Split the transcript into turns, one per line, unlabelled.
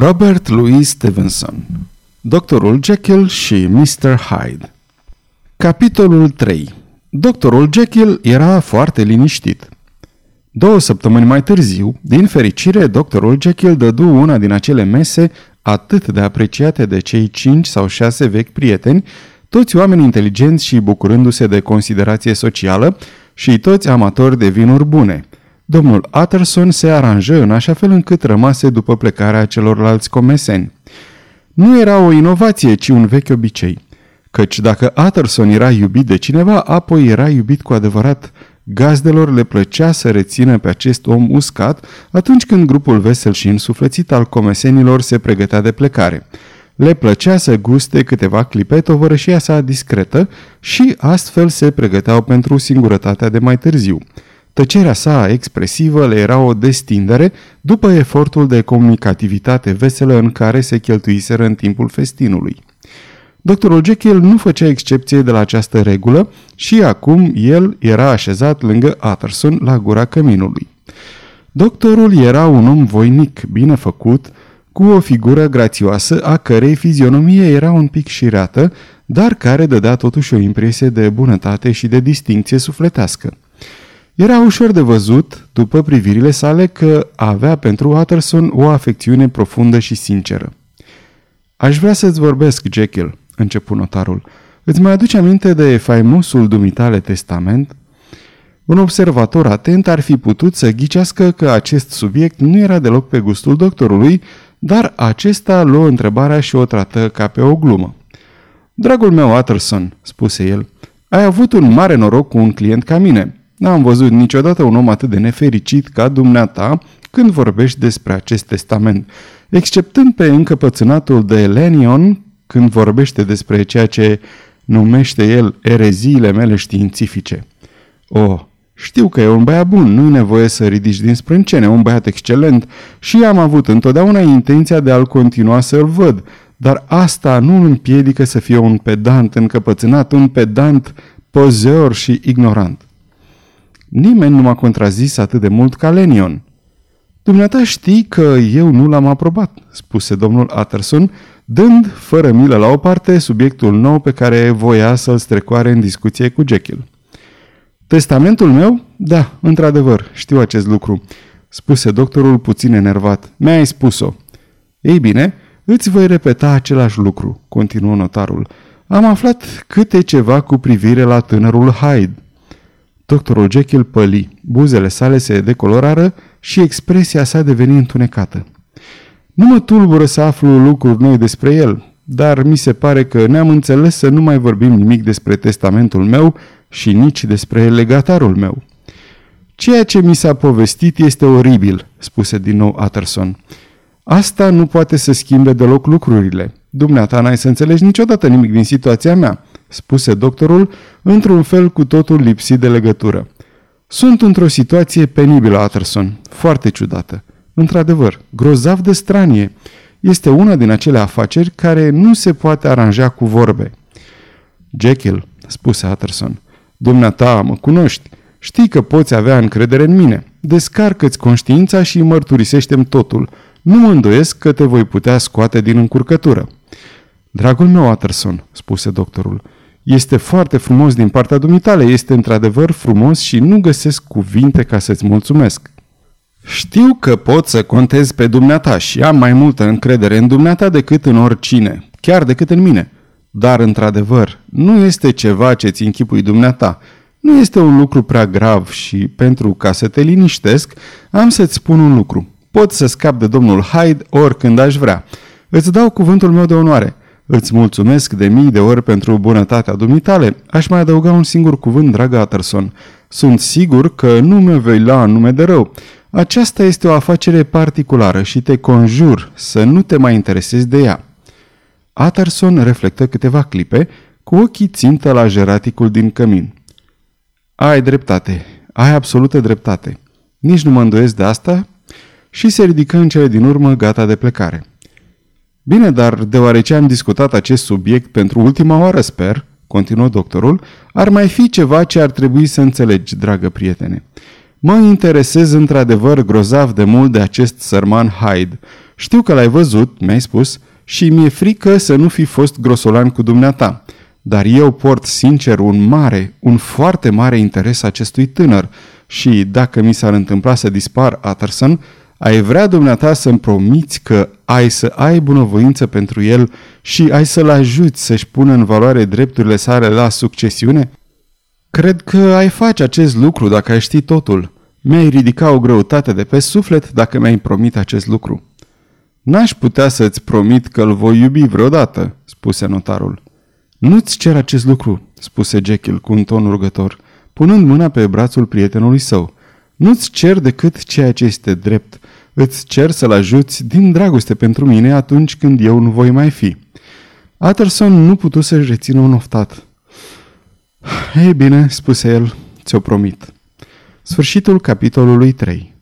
Robert Louis Stevenson Doctorul Jekyll și Mr. Hyde Capitolul 3 Doctorul Jekyll era foarte liniștit. Două săptămâni mai târziu, din fericire, doctorul Jekyll dădu una din acele mese atât de apreciate de cei cinci sau șase vechi prieteni, toți oameni inteligenți și bucurându-se de considerație socială și toți amatori de vinuri bune – Domnul Utterson se aranjă în așa fel încât rămase după plecarea celorlalți comeseni. Nu era o inovație, ci un vechi obicei. Căci dacă Utterson era iubit de cineva, apoi era iubit cu adevărat. Gazdelor le plăcea să rețină pe acest om uscat atunci când grupul vesel și însuflețit al comesenilor se pregătea de plecare. Le plăcea să guste câteva clipe tovărășia sa discretă și astfel se pregăteau pentru singurătatea de mai târziu. Tăcerea sa expresivă le era o destindere după efortul de comunicativitate veselă în care se cheltuiseră în timpul festinului. Doctorul Jekyll nu făcea excepție de la această regulă și acum el era așezat lângă Utterson la gura căminului. Doctorul era un om voinic, bine făcut, cu o figură grațioasă a cărei fizionomie era un pic șireată, dar care dădea totuși o impresie de bunătate și de distinție sufletească. Era ușor de văzut, după privirile sale, că avea pentru Watterson o afecțiune profundă și sinceră. Aș vrea să-ți vorbesc, Jekyll, începu notarul. Îți mai aduce aminte de faimosul dumitale testament? Un observator atent ar fi putut să ghicească că acest subiect nu era deloc pe gustul doctorului, dar acesta luă întrebarea și o trată ca pe o glumă. Dragul meu, Utterson, spuse el, ai avut un mare noroc cu un client ca mine. N-am văzut niciodată un om atât de nefericit ca dumneata când vorbești despre acest testament, exceptând pe încăpățânatul de Lenion când vorbește despre ceea ce numește el ereziile mele științifice. Oh, știu că e un băiat bun, nu-i nevoie să ridici din sprâncene, un băiat excelent și am avut întotdeauna intenția de a-l continua să-l văd, dar asta nu îl împiedică să fie un pedant încăpățânat, un pedant pozeor și ignorant. Nimeni nu m-a contrazis atât de mult ca Lenion. Dumneata știi că eu nu l-am aprobat, spuse domnul Utterson, dând fără milă la o parte subiectul nou pe care voia să-l strecoare în discuție cu Jekyll. Testamentul meu? Da, într-adevăr, știu acest lucru, spuse doctorul puțin enervat. Mi-ai spus-o. Ei bine, îți voi repeta același lucru, continuă notarul. Am aflat câte ceva cu privire la tânărul Hyde. Doctorul Jekyll păli, buzele sale se decolorară și expresia sa deveni întunecată. Nu mă tulbură să aflu lucruri noi despre el, dar mi se pare că ne-am înțeles să nu mai vorbim nimic despre testamentul meu și nici despre legatarul meu. Ceea ce mi s-a povestit este oribil, spuse din nou Utterson. Asta nu poate să schimbe deloc lucrurile. Dumneata n-ai să înțelegi niciodată nimic din situația mea spuse doctorul, într-un fel cu totul lipsit de legătură. Sunt într-o situație penibilă, Atterson, foarte ciudată. Într-adevăr, grozav de stranie. Este una din acele afaceri care nu se poate aranja cu vorbe. Jekyll, spuse Atterson, dumneata mă cunoști. Știi că poți avea încredere în mine. Descarcă-ți conștiința și mărturisește-mi totul. Nu mă îndoiesc că te voi putea scoate din încurcătură. Dragul meu, Atterson, spuse doctorul, este foarte frumos din partea dumitale, este într-adevăr frumos și nu găsesc cuvinte ca să-ți mulțumesc. Știu că pot să contez pe dumneata și am mai multă încredere în dumneata decât în oricine, chiar decât în mine. Dar, într-adevăr, nu este ceva ce-ți închipui dumneata. Nu este un lucru prea grav și, pentru ca să te liniștesc, am să-ți spun un lucru. Pot să scap de domnul Hyde oricând aș vrea. Îți dau cuvântul meu de onoare. Îți mulțumesc de mii de ori pentru bunătatea dumitale. Aș mai adăuga un singur cuvânt, dragă Atterson. Sunt sigur că nu mă vei lua în nume de rău. Aceasta este o afacere particulară și te conjur să nu te mai interesezi de ea. Atterson reflectă câteva clipe, cu ochii țintă la jeraticul din cămin. Ai dreptate, ai absolută dreptate. Nici nu mă îndoiesc de asta și se ridică în cele din urmă gata de plecare. Bine, dar deoarece am discutat acest subiect pentru ultima oară, sper, continuă doctorul, ar mai fi ceva ce ar trebui să înțelegi, dragă prietene. Mă interesez într-adevăr grozav de mult de acest sărman Hyde. Știu că l-ai văzut, mi-ai spus, și mi-e frică să nu fi fost grosolan cu dumneata. Dar eu port sincer un mare, un foarte mare interes acestui tânăr și, dacă mi s-ar întâmpla să dispar Utterson, ai vrea dumneata să-mi promiți că ai să ai bunăvoință pentru el și ai să-l ajuți să-și pună în valoare drepturile sale la succesiune? Cred că ai face acest lucru dacă ai ști totul. Mi-ai ridica o greutate de pe suflet dacă mi-ai promit acest lucru. N-aș putea să-ți promit că îl voi iubi vreodată, spuse notarul. Nu-ți cer acest lucru, spuse Jekyll cu un ton rugător, punând mâna pe brațul prietenului său. Nu-ți cer decât ceea ce este drept. Îți cer să-l ajuți din dragoste pentru mine atunci când eu nu voi mai fi. Utterson nu putu să-și rețină un oftat. Ei bine, spuse el, ți-o promit. Sfârșitul capitolului 3